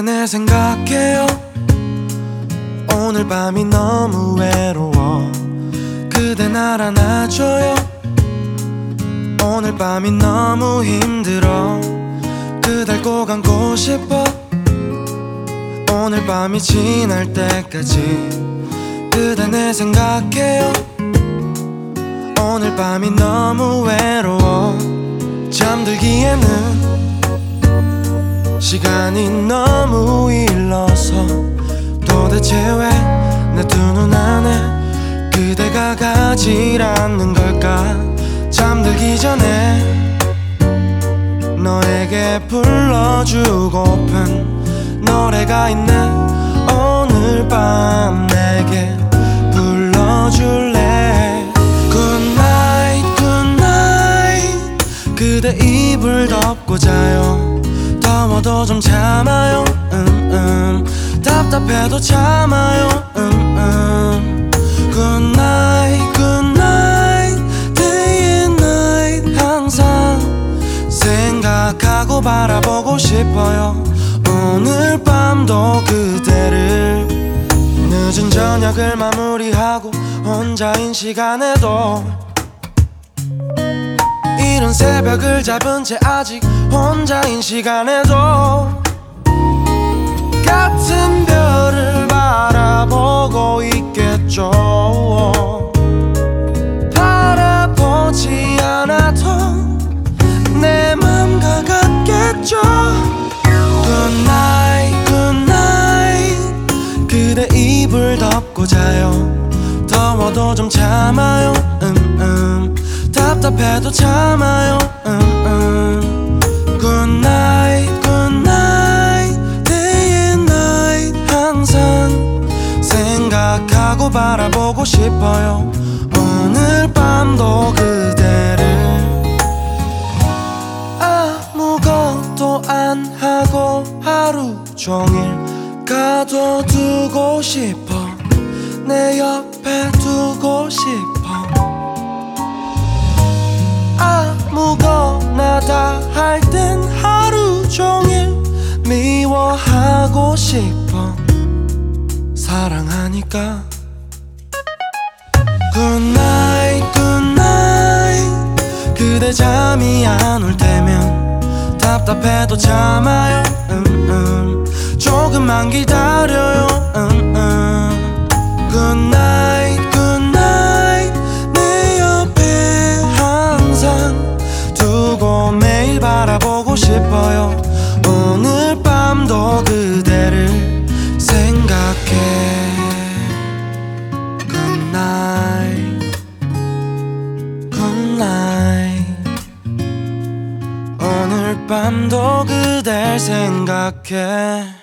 내 생각해요. 오늘 밤이 너무 외로워. 날 안아줘요. 오늘 밤이 너무 힘들어. 그댈 꼭 안고 싶어. 오늘 밤이 지날 때까지 내 생각해요. 오늘 밤이 너무 외로워. 잠들기에는 시간이 너무 일러서 도대체 왜 내 두 눈 안에 그대가 가질 않는 걸까? 잠들기 전에 너에게 불러주고픈 노래가 있네. 오늘 밤 내게 불러줄래? Good night, good night. 그대 이불 덮고 자요 더워도 좀 참아요 음, 음. 답답해도 참아요 음, 음. Good night, good night Day and night 항상 생각하고 바라보고 싶어요 오늘 밤도 그대를 늦은 저녁을 마무리하고 혼자인 시간에도 이른 새벽을 잡은 채 아직 혼자인 시간에도 같은 별을 바라보고 있겠죠. 바라보지 않아도 내 맘과 같겠죠. Good night, good night. 그대 이불 덮고 자요. 더워도 좀 참아요. 음, 음. 답답해도 참아요. 음, 음. Good night, good night. Day and night. 항상 생각하고 바라보고 싶어요. 오늘 밤도 그대를 아무것도 안 하고 하루 종일 가둬두고 싶어. 내 옆에 두고 싶어 나다 할 땐 하루 종일 미워하고 싶어. 사랑하니까. Good night, good night. 그대 잠이 안 올 때면 답답해도 참아요. 음, 음. 조금만 기다려요. 음, 음. 밤도 그댈 생각해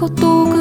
事が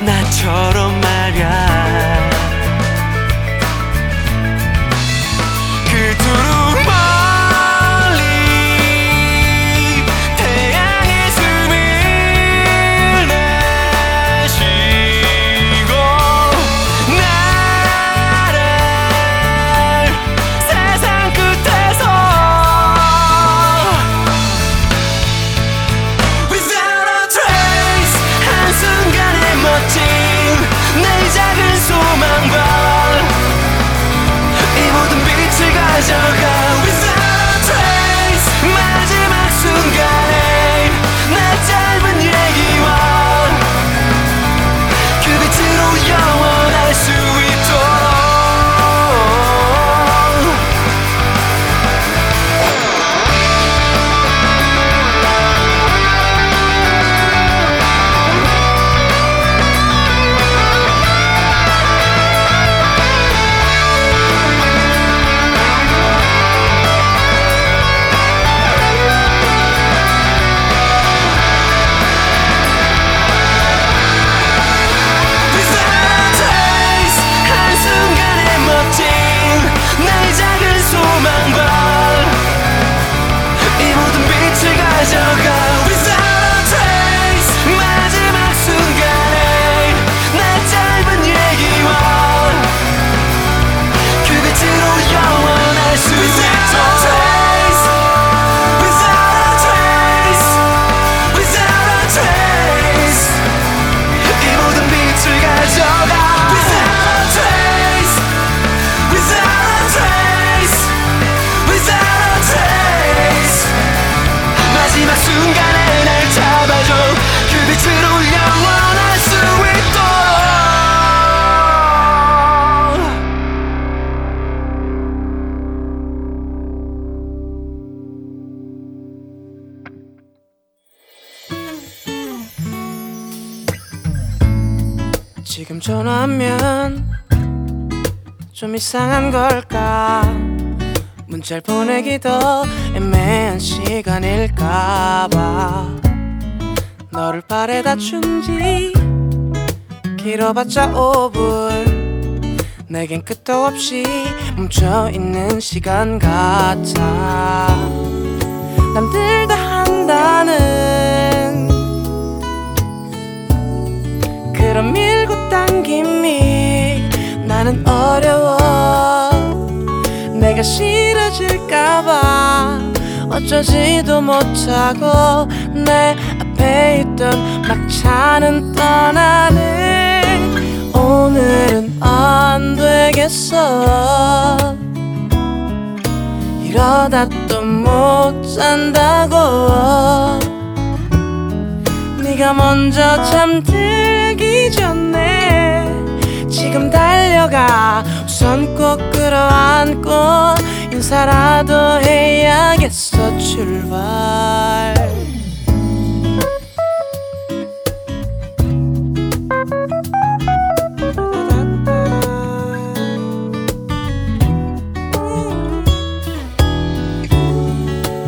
나처럼 문자를 보내기도 애매한 시간일까봐. 너를 바래다 준지 길어봤자 5분. 내겐 끝도 없이 멈춰있는 시간 같아. 남들 다 한다는 그런 밀고 당김이 나는 어려워 내가 싫어질까봐 어쩌지도 못하고 내 앞에 있던 막차는 떠나네. 오늘은 안 되겠어. 이러다 또 못 잔다고. 네가 먼저 잠들기 전에 지금 달려가 우선 꼭 끌어안고 인사라도 해야겠어 출발.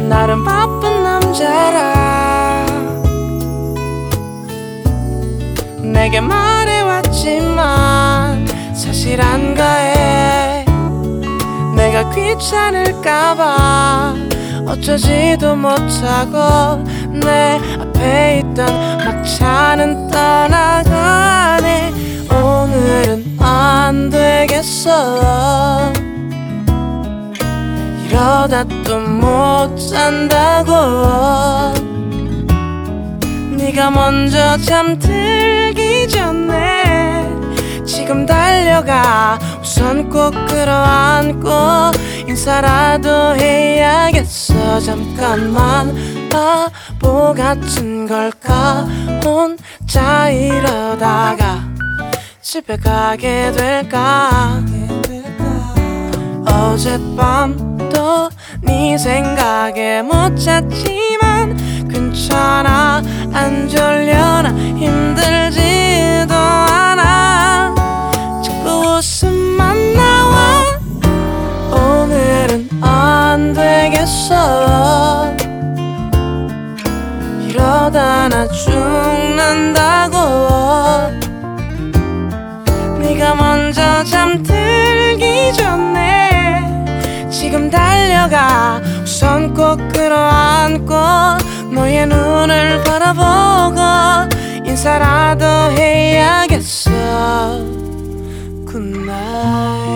나름 바쁜 남자라. 내게 말해왔지만 사실 안가해 내가 귀찮을까봐 어쩌지도 못하고 내 앞에 있던 막차는 떠나가네. 오늘은 안 되겠어. 이러다 또 못 잔다고. 네가 먼저 잠들기 전에 지금 달려가 우선 꼭 끌어안고 인사라도 해야겠어. 잠깐만 바보 같은 걸까? 혼자 이러다가 집에 가게 될까? 어젯밤도 네 생각에 못 잤지만 괜찮아. 안 졸려나 힘들지 안 되겠어. 이러다 나 죽는다고. 네가 먼저 잠들기 전에 지금 달려가. 우선 꼭 끌어안고 너의 눈을 바라보고 인사라도 해야겠어. 하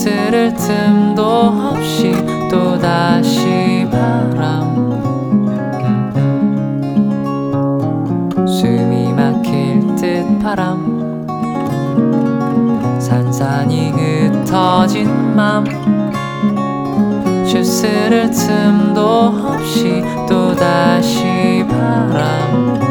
쓸을 틈도 없이 또다시 바람 숨이 막힐 듯 바람. 산산이 흩어진 맘. 주스를 틈도 없이 또다시 바람.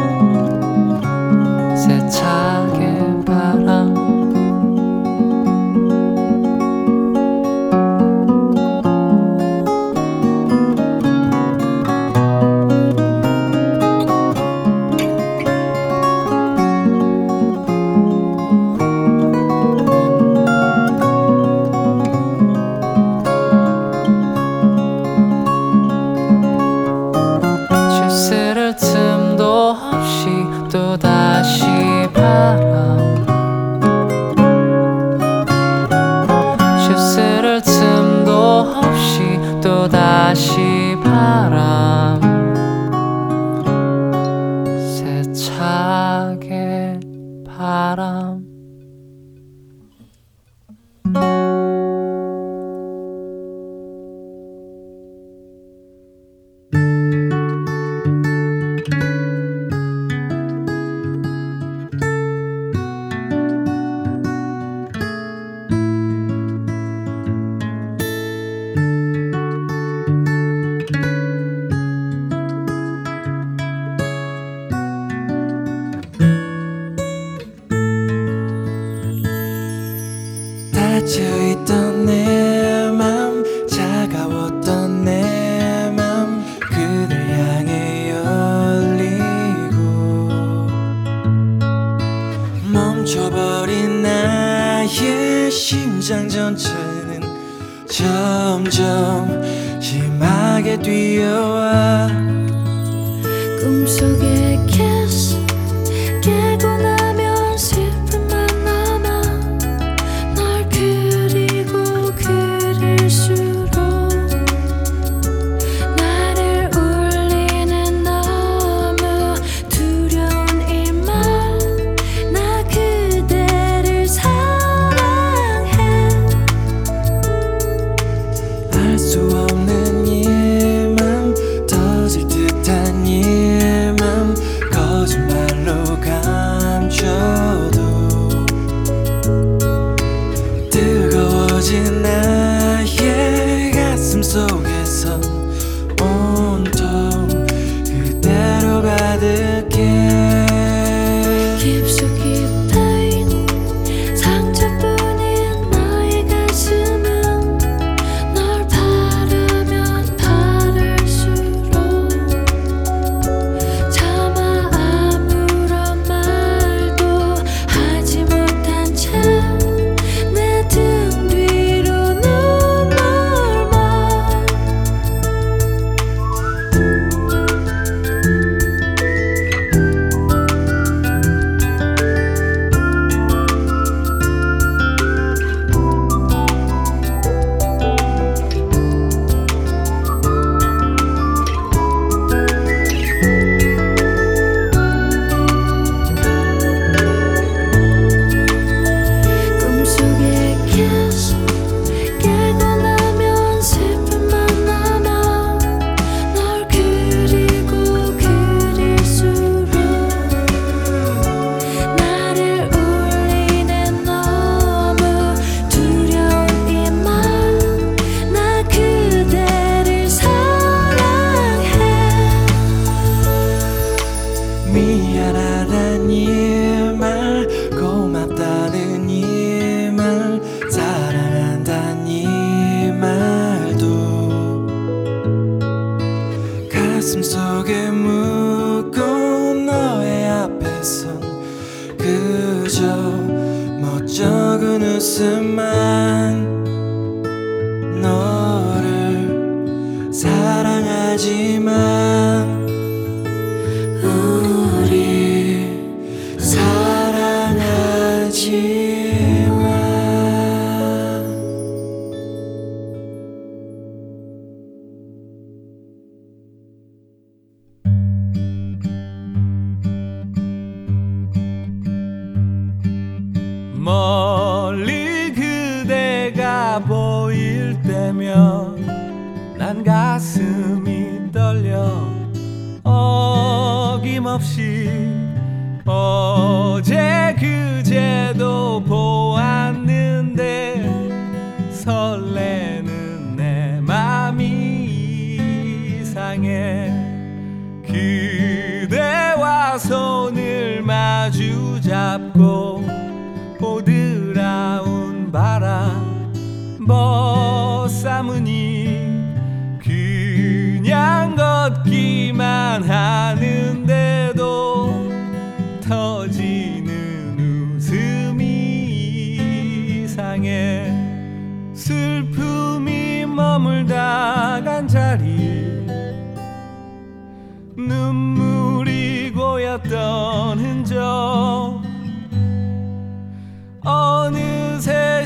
seman.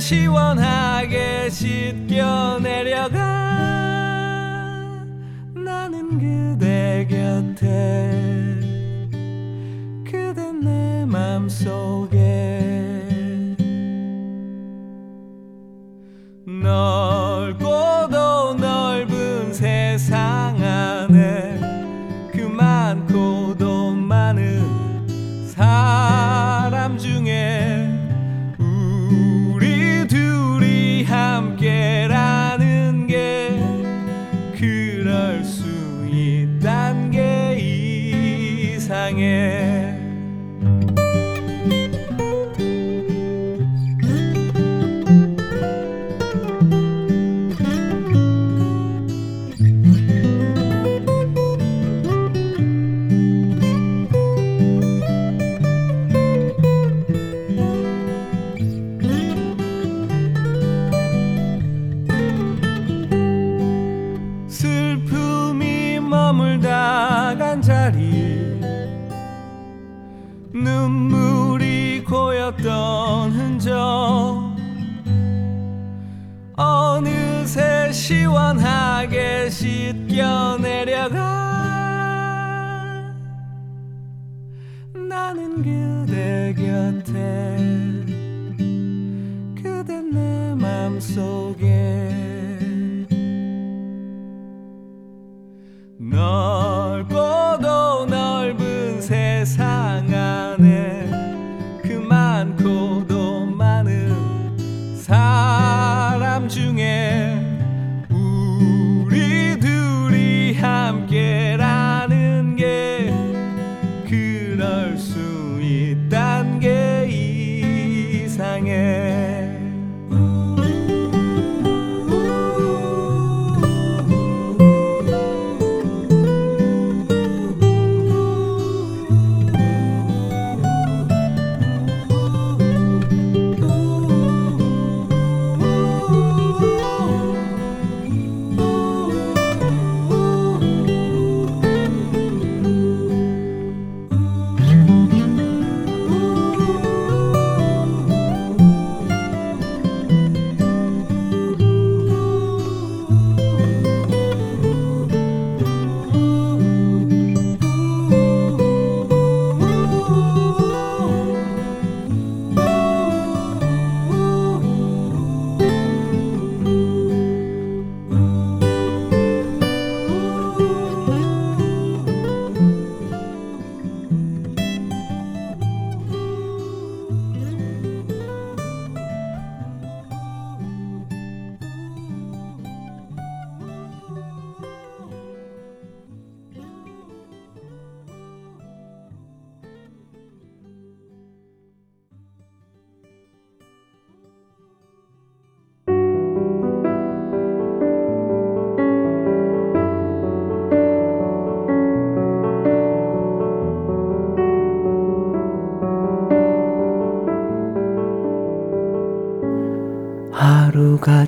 시원하게 씻겨 내려가 나는 그대 곁에. 내 곁에 그대 내 맘속에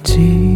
记。忆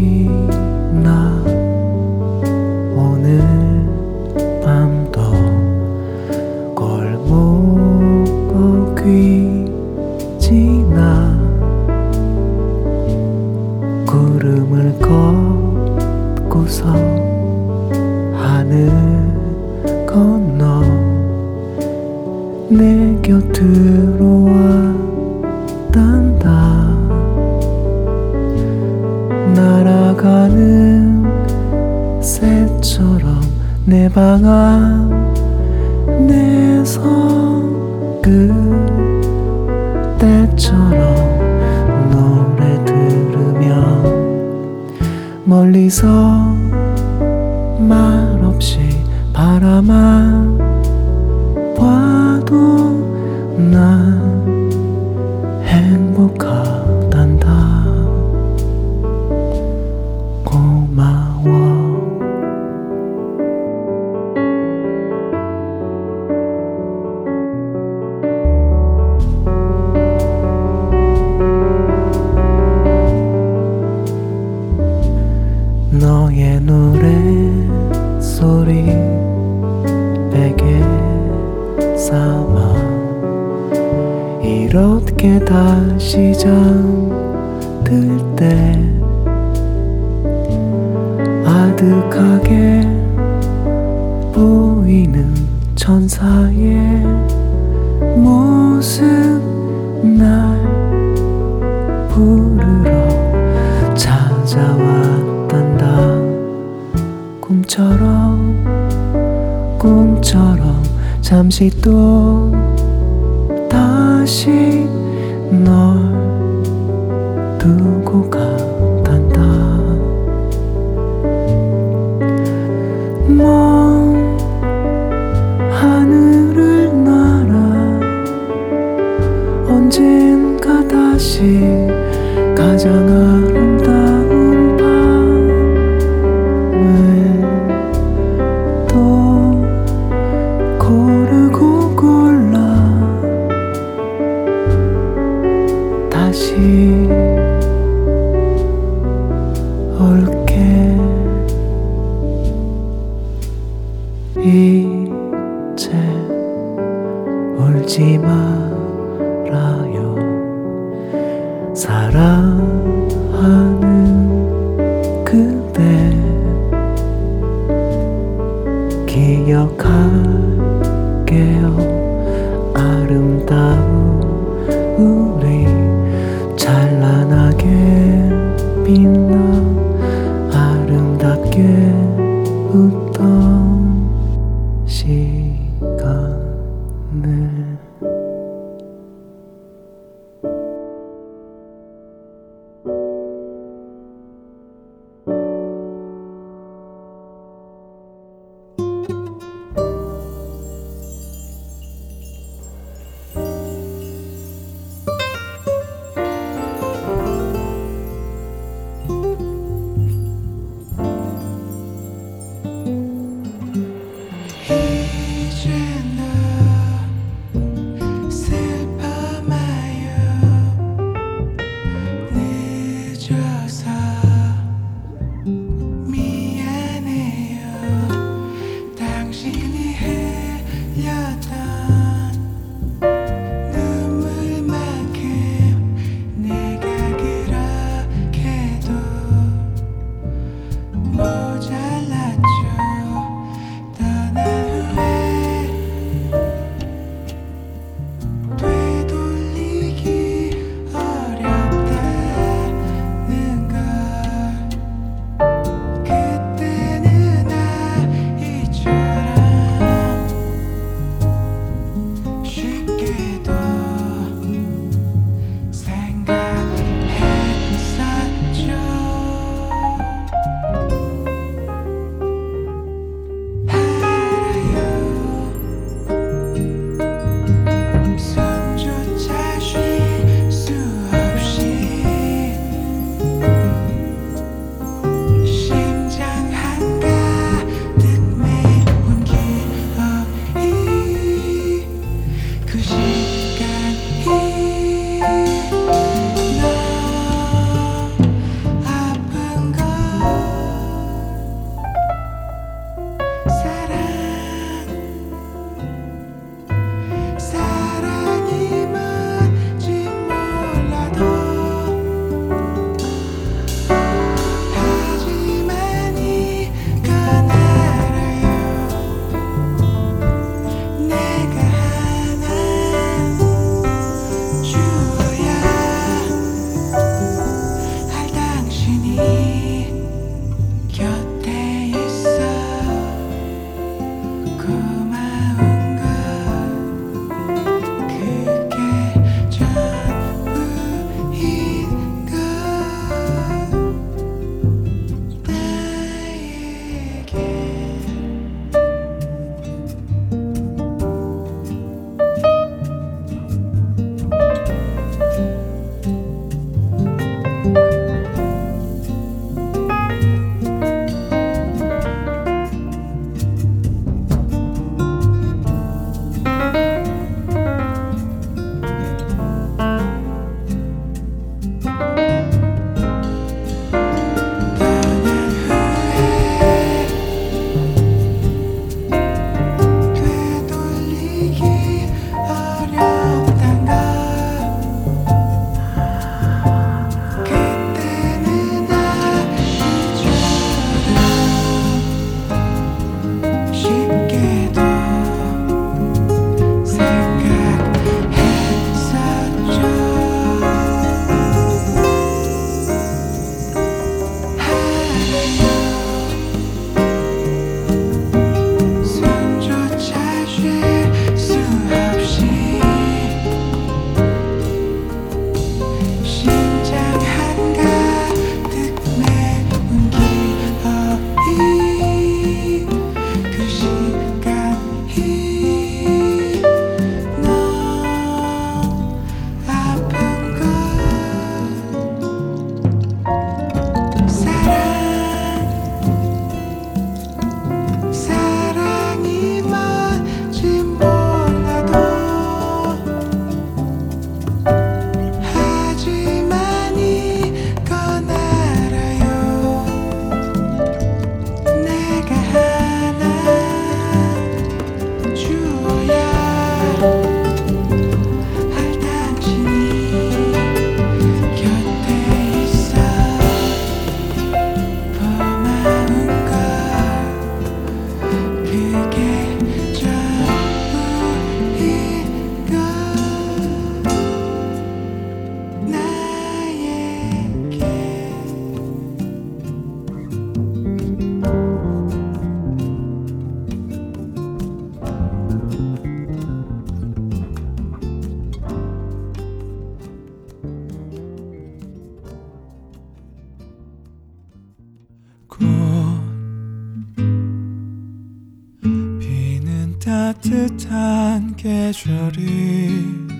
따뜻한 계절이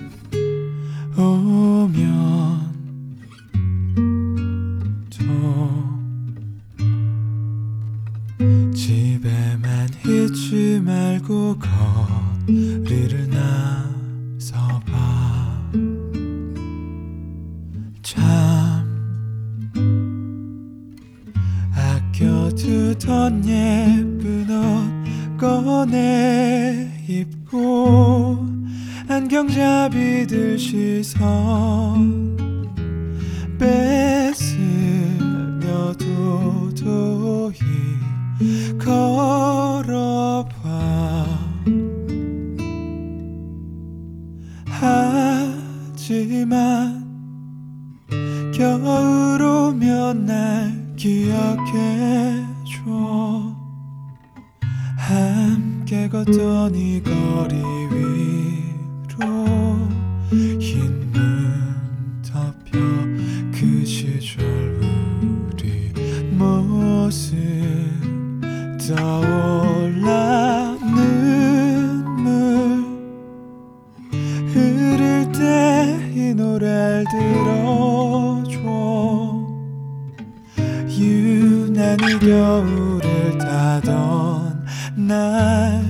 물을 타던 날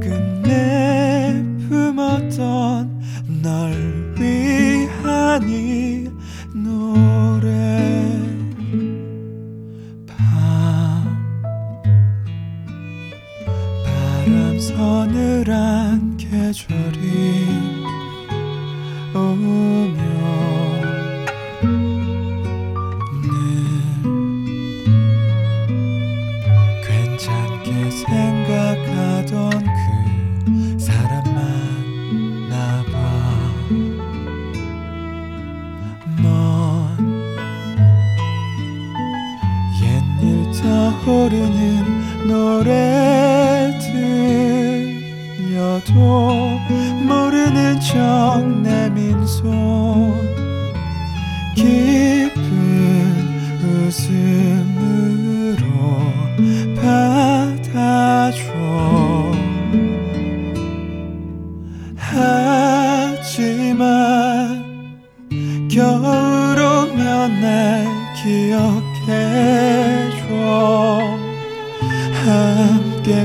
끝내 품었던 널 위한 이 노래. 밤. 바람 서늘한 계절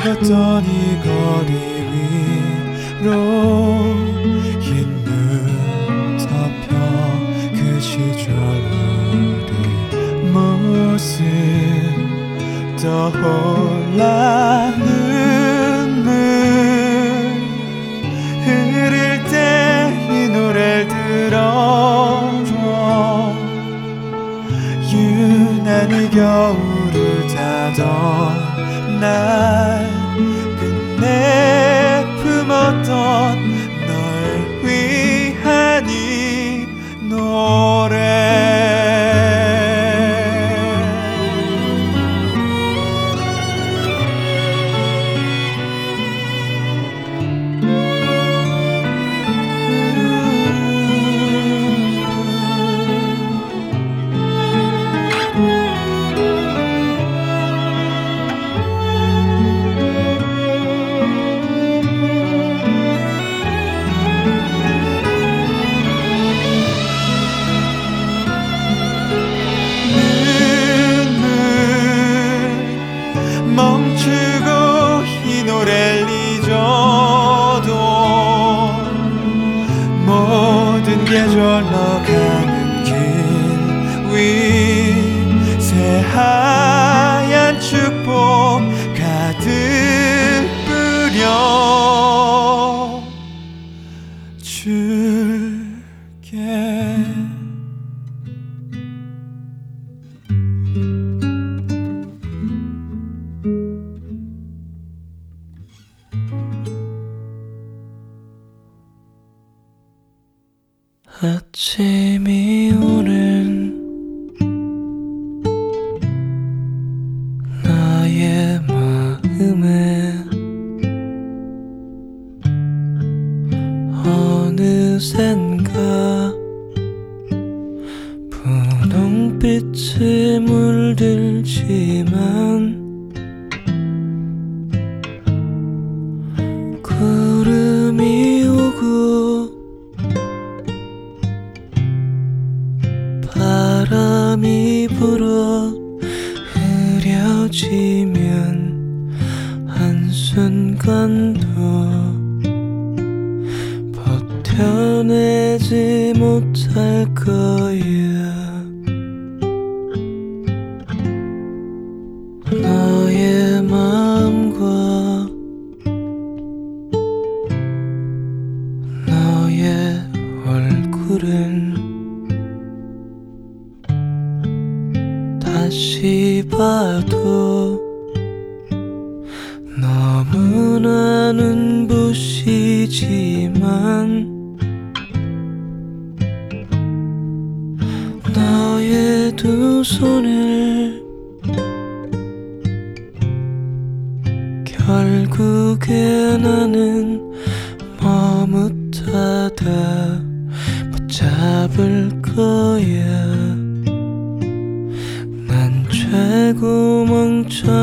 걸었던 이 거리 위로 흰눈 덮여 그 시절 우리 모습 떠올라 눈물 흐를 때 이 노래를 들어줘. 유난히 겨울을 타던 날 손을 결국에 나는 머뭇하다 붙잡을 거야. 난 최고 멍청이니까.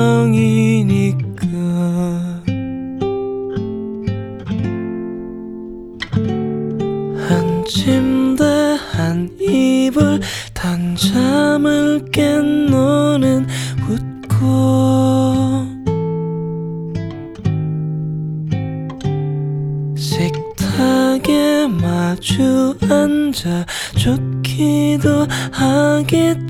한 침대 한 이불 잠을 깬 너는 웃고. 식탁에 마주 앉아 좋기도 하겠지만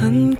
한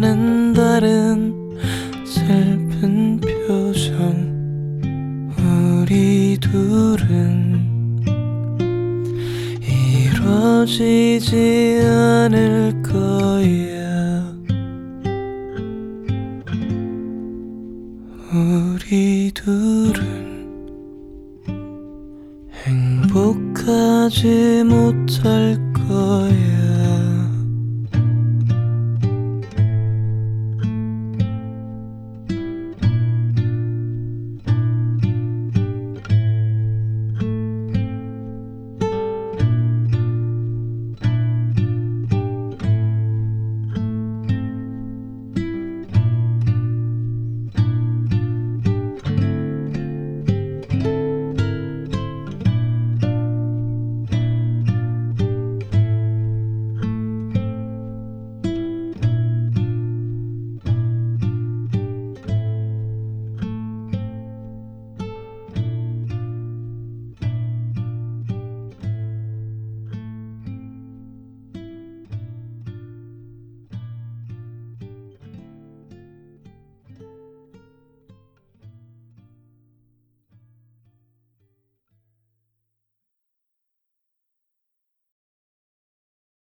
나는 다른 슬픈 표정. 우리 둘은 이루어지지 않을 거야